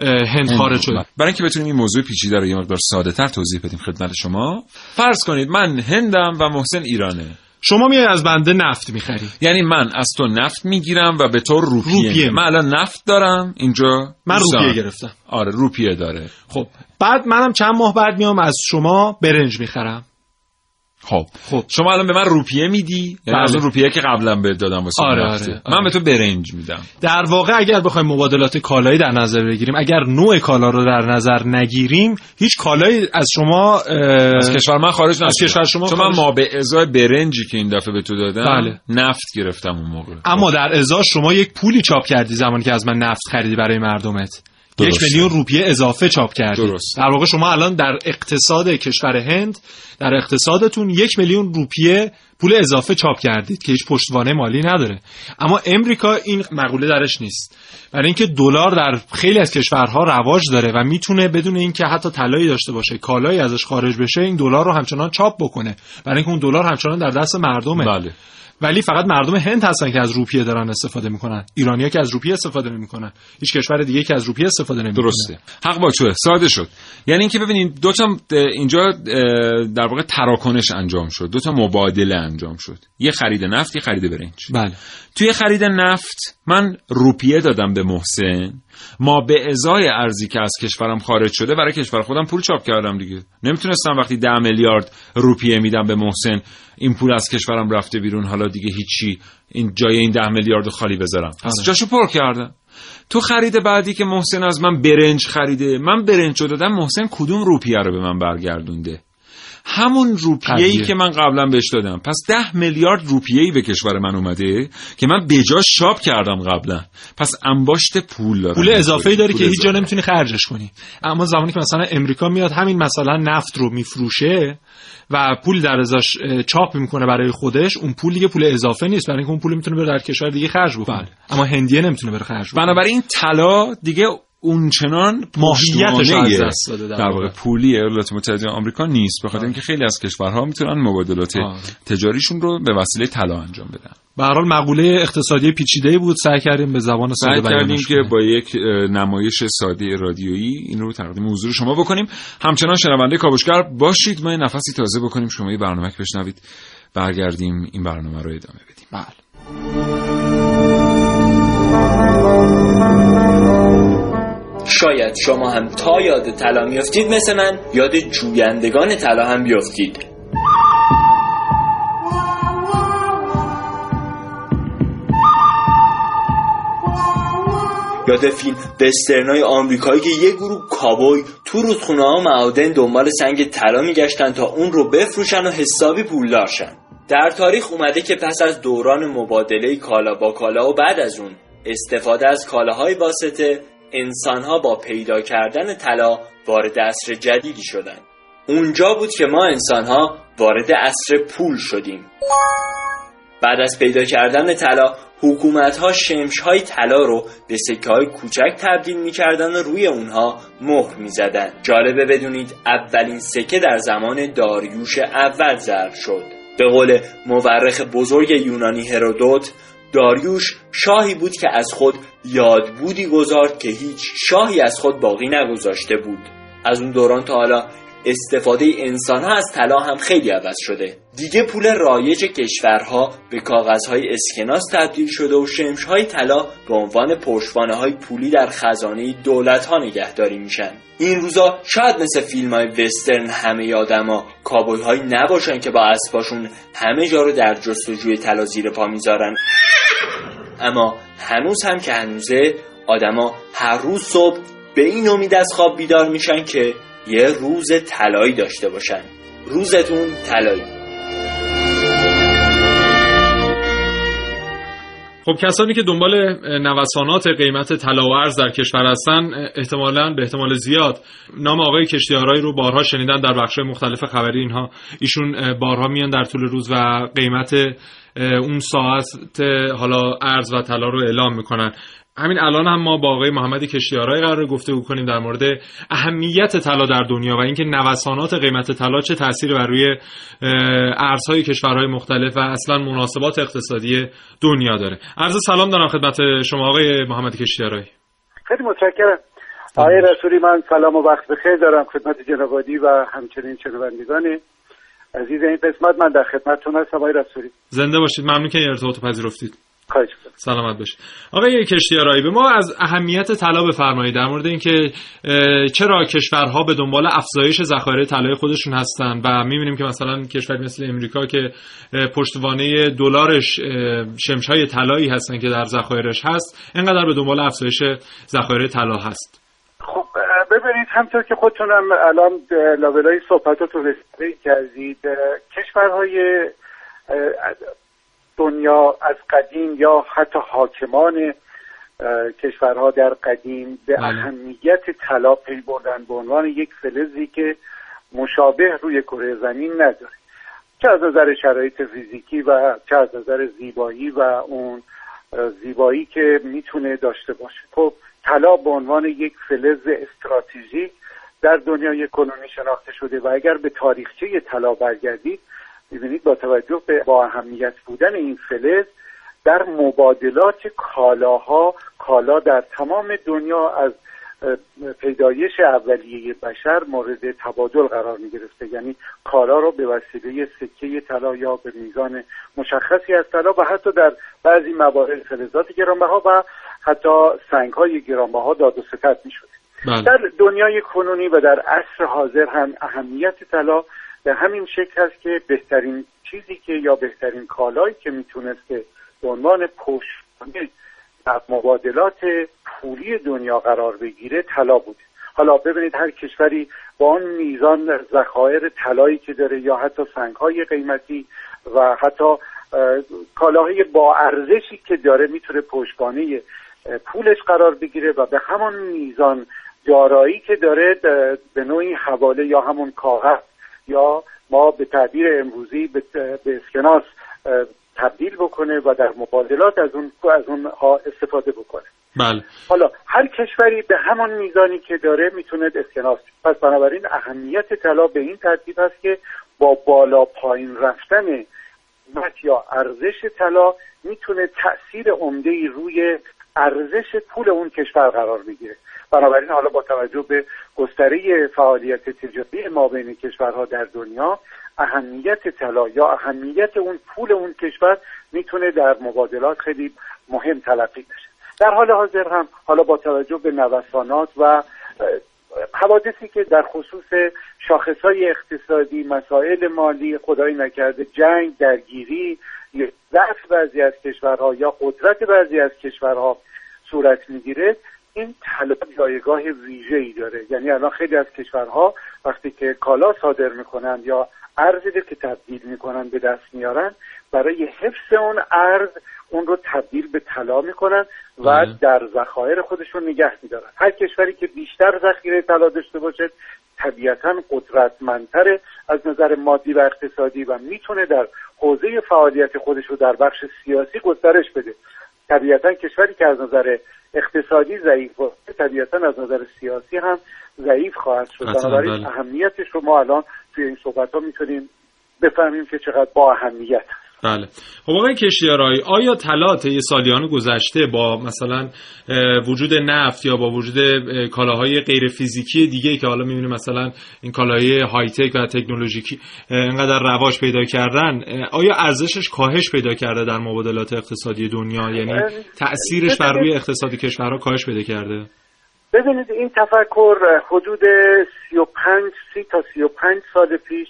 هند خارج شده برای اینکه بتونیم این موضوع پیچیده رو یه مقدار ساده تر توضیح بدیم خدمت شما. فرض کنید من هندم و محسن ایرانه. شما میای از بنده نفت می‌خری. یعنی من از تو نفت می‌گیرم و به تو روپیه, روپیه. من الان نفت دارم اینجا. من دوستان. روپیه گرفتم. آره روپیه داره. خب. بعد منم چند ماه بعد میام از شما برنج می‌خرم. خب خب شما الان به من روپیه میدی یعنی بله. از اون روپیه که قبلا بهت دادم واسه آره،. آره، آره. من به تو برنج میدم در واقع اگر بخوایم مبادلات کالایی در نظر بگیریم اگر نوع کالا رو در نظر نگیریم هیچ کالایی از شما اه، از کشور من خارج از نشد کشور شما چون من ما به ازای برنجی که این دفعه به تو دادم بله. نفت گرفتم اون موقع اما در ازا شما یک پولی چاپ کردی زمانی که از من نفت خریدی برای مردمت یک. میلیون روپیه اضافه چاپ کردی درست. در واقع شما الان در اقتصاد کشور هند در اقتصادتون یک میلیون روپیه پول اضافه چاپ کردید که هیچ پشتوانه مالی نداره. اما امریکا این مقوله درش نیست. برای اینکه دلار در خیلی از کشورها رواج داره و می‌تونه بدون اینکه حتی طلایی داشته باشه کالایی ازش خارج بشه این دلار رو همچنان چاپ بکنه. برای اینکه اون دلار همچنان در دست مردمه. بله. ولی فقط مردم هند هستن که از روپیه دارن استفاده می‌کنن. ایرانیا که از روپیه استفاده نمی‌کنن هیچ کشور دیگه که از روپیه استفاده نمی‌کنه. درسته. حق با توه. ساده شد. یعنی اینکه ببینید دو تا اینجا در واقع تراکنش انجام شد. دو تا مبادله انجام شد. یه خرید نفت یه خرید برنج. بله. توی خرید نفت من روپیه دادم به محسن. ما به ازای ارزی که از کشورم خارج شده برای کشور خودم پول چاپ کردم دیگه. نمی‌تونستم وقتی ده میلیارد روپیه میدم به محسن این پول از کشورم رفته بیرون حالا دیگه هیچی. این جای این ده میلیارد خالی بذارم. از آره. جاشو پر کردم. تو خرید بعدی که محسن از من برنج خریده من برنج رو دادم محسن کدوم روپیه رو به من برگردونده؟ همون روپیه ای. که من قبلا بهش دادم. پس ده میلیارد روپیه ای به کشور من اومده که من بجاش شاپ کردم قبلا. پس انباشت پول دارم. پول اضافه ای داری که هیچ جا. نمی‌تونی خرجش کنی. اما زمانی که مثلا امریکا میاد همین مثلا نفت رو میفروشه و پول در ازاش چاپ می‌کنه برای خودش اون پول دیگه پول اضافه نیست. برای اینکه اون پول می‌تونه بره در کشور دیگه خرج بکنه. بله. اما هندیه نمی‌تونه بره خرج بکنه. بنابراین طلا دیگه اونچنان ماهیتش از دست داده در در واقع. پولی ایالات متحده آمریکا نیست. به خاطر اینکه خیلی از کشورها می‌تونن مبادلات. تجاریشون رو به وسیله طلا انجام بدن. به هر حال مقوله اقتصادی پیچیده بود. سعی کردیم به زبان ساده بیانش که کنیم. با یک نمایش ساده رادیویی این رو تقدیم حضور شما بکنیم. همچنان شنونده کاوشگر باشید. ما نفسی تازه بکنیم. شما یه برنامه بشنوید. برگردیم. این برنامه رو ادامه بدیم. بله. شاید شما هم تا یاد طلا میافتید مثل من یاد جویندگان طلا هم بیافتید. یاد فیلم وسترنای آمریکایی که یه گروه کابوی تو رودخونه ها معادن دنبال سنگ طلا میگشتن تا اون رو بفروشن و حسابی پولدار شن در تاریخ اومده که پس از دوران مبادله کالا با کالا و بعد از اون استفاده از کالاهای واسطه انسانها با پیدا کردن طلا وارد عصر جدیدی شدن اونجا بود که ما انسانها وارد عصر پول شدیم. بعد از پیدا کردن طلا حکومت ها شمش های طلا رو به سکه های کوچک تبدیل می‌کردن و روی اونها مهر می‌زدن. جالبه بدونید اولین سکه در زمان داریوش اول ضرب شد. به قول مورخ بزرگ یونانی هرودوت داریوش شاهی بود که از خود یادبودی گذارد که هیچ شاهی از خود باقی نگذاشته بود. از اون دوران تا حالا استفاده انسان ها از طلا هم خیلی عوض شده. دیگه پول رایج کشورها به کاغذهای اسکناس تبدیل شده و شمشهای طلا به عنوان پشتوانه های پولی در خزانه دولت ها نگهداری میشن. این روزا شاید مثل فیلم های وسترن همه آدما کابوی هایی نباشن که با اسباشون همه جا رو در جستجوی طلا زیر پا می‌ذارن. اما هنوز هم که هنوزه آدما هر روز صبح به این امید از خواب بیدار میشن که یه روز طلایی داشته باشن. روزتون طلایی. خب کسانی که دنبال نوسانات قیمت طلا و ارز در کشور هستن احتمالاً به احتمال زیاد نام آقای کشتیارایی رو بارها شنیدن در بخش مختلف خبری اینها. ایشون بارها میان در طول روز و قیمت اون ساعت حالا ارز و طلا رو اعلام می‌کنن. همین الان هم ما با آقای محمد کشتیارای قرار گفتگو کنیم در مورد اهمیت طلا در دنیا و اینکه نوسانات قیمت طلا چه تأثیری بر روی ارزهای کشورهای مختلف و اصلا مناسبات اقتصادی دنیا داره. عرض سلام دارم خدمت شما آقای محمد کشتیارای. خیلی متشکرم. آقای رسولی من سلام و وقت بخیر دارم خدمت جنابادی و همچنین شنوندگان عزیز این قسمت من در خدمتتون هستم آقای رسولی. زنده باشید. ممنون که ارتباط پذیرفتید. خواهش سلامت باشید. آقای کشتیارایی به ما از اهمیت طلا بفرمایید در مورد اینکه چرا کشورها به دنبال افزایش ذخایر طلای خودشون هستن و می‌بینیم که مثلا کشوری مثل امریکا که پشتوانه دلارش شمشای طلایی هستن که در ذخایرش هست اینقدر به دنبال افزایش ذخایر طلا هست. خب همطور که خودتونم الان لابلای صحبتاتون رسیده کردید کشورهای دنیا از قدیم یا حتی حاکمان کشورها در قدیم به بله. اهمیت طلا پی بردن به عنوان یک فلزی که مشابه روی کره زمین نداره چه از نظر شرایط فیزیکی و چه از نظر زیبایی و اون زیبایی که می‌تونه داشته باشه خب طلا به عنوان یک فلز استراتژیک در دنیای کنونی شناخته شده و اگر به تاریخچه طلا برگردید می‌بینید با توجه به با اهمیت بودن این فلز در مبادلات کالاها کالا در تمام دنیا از پیدایش اولیه بشر مورد تبادل قرار می گرفته یعنی کالا رو به وسیله سکه طلا یا به میزان مشخصی از طلا و حتی در بعضی موارد فلزات گرانبها و حتی سنگ های گرانبها داد و ستد می شده بله. در دنیای کنونی و در عصر حاضر هم اهمیت طلا به همین شکل است که بهترین چیزی که یا بهترین کالایی که می‌تونسته به عنوان پشت در مبادلات پولی دنیا قرار بگیره طلا بوده حالا ببینید هر کشوری با آن میزان ذخایر طلایی که داره یا حتی سنگهای قیمتی و حتی کالاهای با ارزشی که داره می‌تونه پشتگانه پولش قرار بگیره و به همان میزان دارایی که داره به نوعی حواله یا همون کاغذ یا ما به تعبیر امروزی به اسکناس تبدیل بکنه و در مبادلات از اون از اونها استفاده بکنه. بله. حالا هر کشوری به همان میزانی که داره می‌تونه اسکناس پس بنابراین اهمیت طلا به این ترتیب است که با بالا پایین رفتن قیمت یا ارزش طلا می‌تونه تاثیر عمده روی ارزش پول اون کشور قرار بگیره بنابراین حالا با توجه به گستره فعالیت تجاری ما بین کشورها در دنیا اهمیت طلا یا اهمیت اون پول اون کشور می‌تونه در مبادلات خیلی مهم تلقی بشه. در حال حاضر هم حالا با توجه به نوسانات و حوادثی که در خصوص شاخصهای اقتصادی مسائل مالی خدایی نکرده جنگ درگیری ضعف بعضی از کشورها یا قدرت بعضی از کشورها صورت می‌گیره این طلا جایگاه ویژه ای داره. یعنی الان خیلی از کشورها وقتی که کالا صادر می‌کنن یا ارزی که تبدیل می‌کنن به دست میارن برای حفظ اون ارز اون رو تبدیل به طلا می‌کنن و در ذخایر خودشون نگه میدارن. هر کشوری که بیشتر ذخیره طلا داشته باشه طبیعتا قدرتمندتره. از نظر مادی و اقتصادی و می‌تونه در حوزه فعالیت خودش رو در بخش سیاسی گسترش بده. طبیعتا کشوری که از نظر اقتصادی ضعیف باشه طبیعتا از نظر سیاسی هم ضعیف خواهد شد بنابراین بله. اهمیتش رو ما الان توی این صحبت ها می‌تونیم بفهمیم که چقدر با اهمیت بله. خب آقای کشتیارایی آیا طلا طی سالیان گذشته با مثلا وجود نفت یا با وجود کالاهای غیر فیزیکی دیگه که حالا می‌بینیم مثلا این کالاهای های تک و تکنولوژیکی اینقدر رواج پیدا کردن آیا ارزشش کاهش پیدا کرده در مبادلات اقتصادی دنیا؟ یعنی تاثیرش بر روی اقتصاد کشورها کاهش پیدا کرده؟ ببینید این تفکر حدود 35 30 تا 35 سال پیش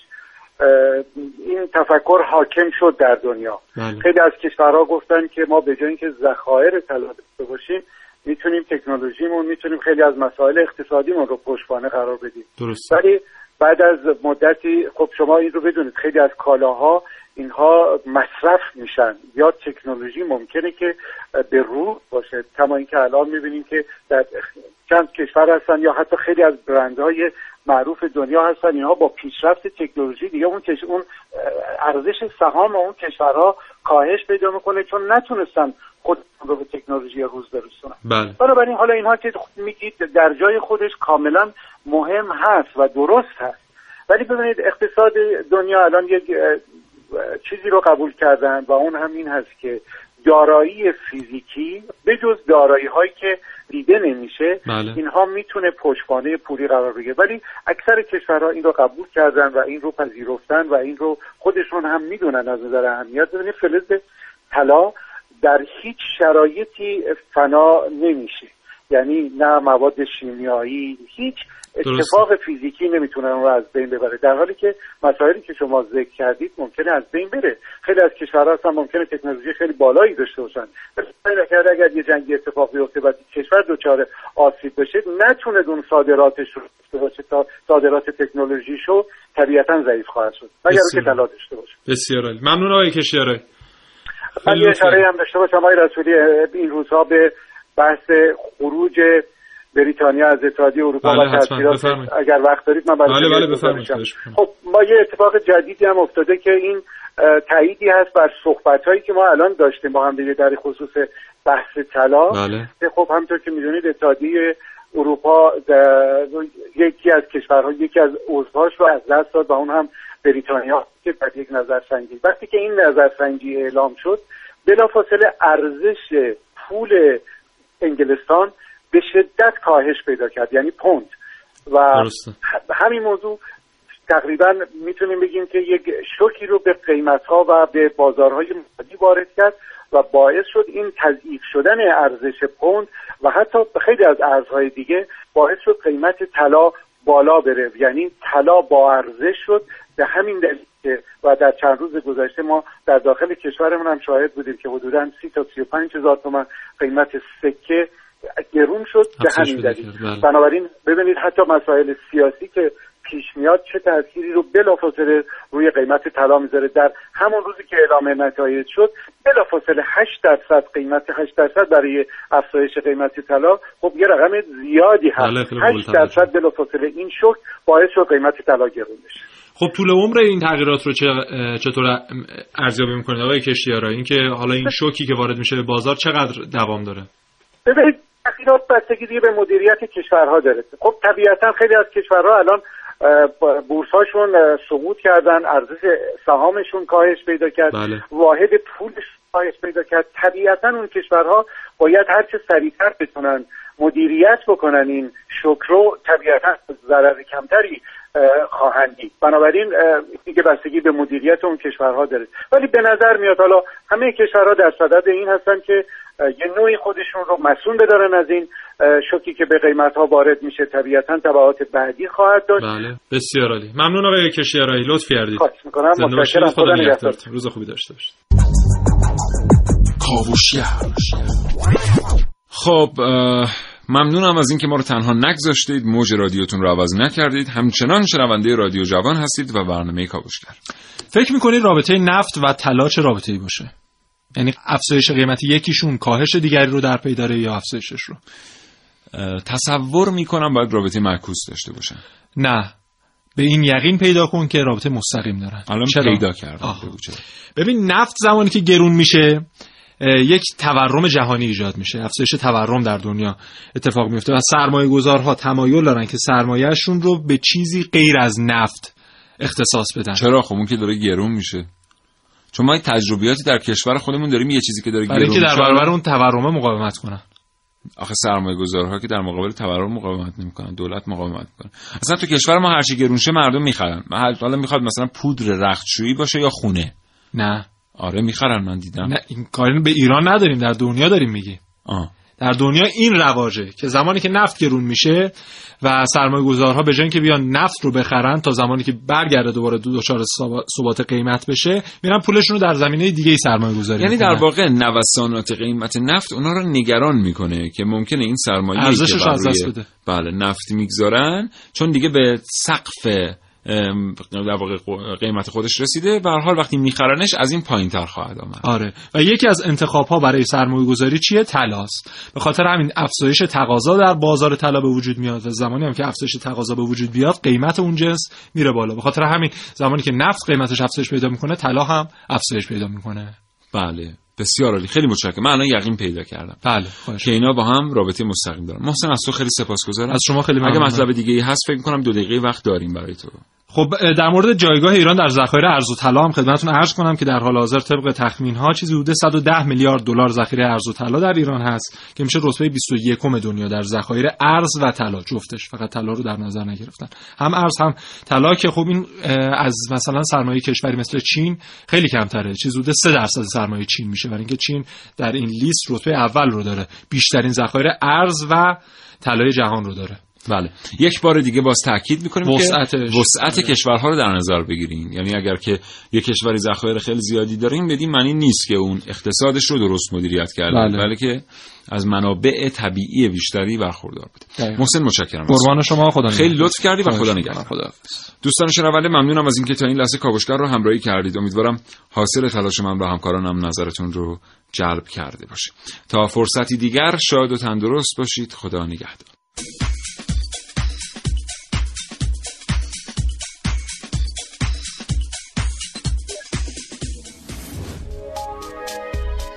این تفکر حاکم شد در دنیا. بله. خیلی از کشورها گفتن که ما به جای اینکه ذخایر طلا داشته باشیم می‌تونیم تکنولوژیمون می‌تونیم خیلی از مسائل اقتصادیمون رو پشتوانه قرار بدیم. درست ولی بعد از مدتی خب شما این رو بدونید خیلی از کالاها اینها مصرف میشن یا تکنولوژی ممکنه که به رو باشه. کما اینکه الان می‌بینیم که در چند کشور هستن یا حتی خیلی از برندهای معروف دنیا هستن. اینها با پیشرفت تکنولوژی دیگه اون کش... اون ارزش سهام اون کشورها کاهش پیدا می‌کنه چون نتونستن خود رو به تکنولوژی روز برسونن بله. بنابراین حالا اینها که میگید در جای خودش کاملا مهم هست و درست هست. ولی ببینید اقتصاد دنیا الان یک چیزی رو قبول کردن و اون هم این هست که دارایی فیزیکی به جز دارایی هایی که دیده نمیشه بله. اینها می‌تونه پشتوانه پولی قرار بگیره. ولی اکثر کشورها این رو قبول کردن و این رو پذیرفتن و این رو خودشون هم می‌دونن از نظر اهمیت ببینید فلز طلا در هیچ شرایطی فنا نمیشه. یعنی نه مواد شیمیایی هیچ اتفاق فیزیکی نمی‌تونه اون رو از بین ببره. در حالی که مسائلی که شما ذکر کردید ممکنه از بین بره. خیلی از کشورها هستن ممکنه تکنولوژی خیلی بالایی داشته باشن. اگر اگر یه جنگی اتفاق بیفته و کشور دچار آسیب بشه نتونه اون صادراتش رو داشته باشه تا صادرات تکنولوژیشو طبیعتا ضعیف خواهد شد. اگر که طلا داشته باشه. بسیار عالی. ممنون آقای کشیاره من یه اشاره هم داشته باشم. آقای رسولی این روزها به بحث خروج بریتانیا از اتحادیه اروپا بله، و. تاثیرات. اگر وقت دارید من بله، بله،. خب ما یه اتفاق جدیدی هم افتاده که این تاییدی هست بر صحبت هایی که ما الان داشتیم با هم دیگه در خصوص بحث طلا بله خب همطور که می‌دونید اتحادیه اروپا یکی از کشورها یکی از عضوهاش رو از دست داد و اون هم بریتانیا که در یک نظرسنجی وقتی که این نظرسنجی اعلام شد بلافاصله ارزش پول انگلستان به شدت کاهش پیدا کرد یعنی پوند. و همین موضوع تقریبا می‌تونیم بگیم که یک شوکی رو به قیمت ها و به بازارهای مادی وارد کرد و باعث شد این تضعیف شدن ارزش پوند و حتی خیلی از ارزهای دیگه باعث شد قیمت طلا بالا بره یعنی طلا با ارزش شد به همین دلیل. که و در چند روز گذشته ما در داخل کشورمون هم شاهد بودیم که حدودا سی تا سی و پنج هزار تومن قیمت سکه گرون شد به همین دلیل. بنابراین ببینید حتی مسائل سیاسی که پیش میاد چه تأثیری رو بلافاصله روی قیمت طلا می‌ذاره. در همون روزی که اعلام نتایج شد بلافاصله 8 درصد قیمت 8 درصد برای افزایش قیمت طلا. خب یه رقم زیادی هست. 8 بله، درصد بلافاصله این شوک باعث شد قیمت طلا گرون بشه. خب طول عمر این تغییرات رو چطور ارزیابی می‌کنید آقای کشتیارا؟ اینکه حالا این شوکی که وارد میشه به بازار چقدر دوام داره؟ ببینید تغییرات بستگی به مدیریت کشورها داره. خب طبیعتا خیلی از کشورها الان بورس هاشون سقوط کردن ارزش سهامشون کاهش پیدا کرد بله. واحد پولش کاهش پیدا کرد. طبیعتا اون کشورها باید هرچه سریعتر بتونن مدیریت بکنن این شکر رو طبیعتا ضرر کمتری خواهند دید. بنابراین دیگه بستگی به مدیریت اون کشورها داره. ولی به نظر میاد حالا همه کشورها در صدد این هستن که یه نوعی خودشون رو مسئول بدارن از این شوکی که به قیمت ها وارد میشه. طبیعتا تبعات بعدی خواهد داشت. بله. بسیار عالی. ممنون آقای کشیارایی. لطف کردید. خواهش می‌کنم. متشکرم. خدا نگهدارتون روز خوبی داشته باشید. خب ممنونم از اینکه ما رو تنها نگذاشتید. موج رادیوتون رو عوض نکردید. همچنان شنونده رادیو جوان هستید و برنامه کاوشگر. فکر می‌کنید رابطه نفت و طلا چه رابطه ای باشه؟ یعنی افزایش قیمت یکیشون کاهش دیگری رو در پی داره یا افزایشش رو؟ تصور می‌کنم باید رابطه معکوس داشته باشن. نه. به این یقین پیدا کن که رابطه مستقیم دارن. الان پیدا کردم ببین نفت زمانی که گرون میشه یک تورم جهانی ایجاد میشه. افزایش تورم در دنیا اتفاق میفته و سرمایه گذارها تمایل دارن که سرمایهشون رو به چیزی غیر از نفت اختصاص بدن. چرا؟ خب اون که داره گرون میشه. چون ما تجربیاتی در کشور خودمون داریم یه چیزی که داره گرون که در برابر اون تورم مقاومت کنن. آخه سرمایه گذارها که در مقابل تورم مقاومت نمی‌کنن دولت مقاومت می‌کنه. اصلا تو کشور ما هر چی گرون شه مردم می‌خرن. حالا می‌خواد مثلا پودر رختشویی باشه یا خونه؟ نه. آره می‌خرن من دیدم. نه این کاری به ایران نداریم در دنیا داریم میگی آه. در دنیا این رواجه که زمانی که نفت گرون میشه و سرمایه گذارها به جای که بیان نفت رو بخرن تا زمانی که برگرده دوباره دو دچار ثبات قیمت بشه میرن پولشون رو در زمینه دیگه سرمایه گذاری یعنی در واقع نوسانات قیمت نفت اونا رو نگران می‌کنه که ممکنه این سرمایه ارزشش از دست بده. بله نفت می‌گذارن چون دیگه به سقف در واقع قیمت خودش رسیده به حال وقتی میخرنش از این پایین تر خواهد آمد. آره. و یکی از انتخاب ها برای سرمایه گذاری چیه؟ طلاست. به خاطر همین افزایش تقاضا در بازار طلا به وجود میاد و زمانی هم که افزایش تقاضا به وجود بیاد قیمت اون جنس میره بالا. به خاطر همین زمانی که نفت قیمتش افزایش پیدا می‌کنه طلا هم افزایش پیدا می‌کنه. بله. بسیار عالی. خیلی متشکرم. من الان یقین پیدا کردم بله. که اینا با هم رابطه مستقیم دارن. محسن از تو خیلی سپاسگزارم. از شما خیلی ممنونم. اگه مطلب دیگه ای هست فکر کنم دو دقیقه وقت داریم برای تو. خب در مورد جایگاه ایران در ذخایر ارز و طلا هم خدمتتون عرض کنم که در حال حاضر طبق تخمین ها چیزی حدود 110 میلیارد دلار ذخیره ارز و طلا در ایران هست که میشه رتبه 21 دنیا در ذخایر ارز و طلا جفتش. فقط طلا رو در نظر نگرفتن. هم ارز هم طلا که خب این از مثلا سرمایه کشوری مثل چین خیلی کمتره. چیزی حدود 3 درصد سرمایه چین میشه. برای اینکه چین در این لیست رتبه اول رو داره. بیشترین ذخایر ارز و طلای جهان رو داره. بله. یک بار دیگه باز تاکید می‌کنیم وسعت که وسعت کشورها رو در نظر بگیرین یعنی اگر که یک کشوری ذخایر خیلی زیادی داره این بدین معنی نیست که اون اقتصادش رو درست مدیریت کرده. بله. بلکه از منابع طبیعی بیشتری برخوردار بوده. محسن متشکرم. قربان شما خدا خیلی لطف کردی و خدا نگهدار. دوستان شنونده ممنونم از اینکه تا این لحظه کاوشگر رو همراهی کردید. امیدوارم حاصل تلاش من و همکارانم نظرتون رو جلب کرده باشه. تا فرصتی دیگر شاد و تندرست باشید. خدا نگهدار.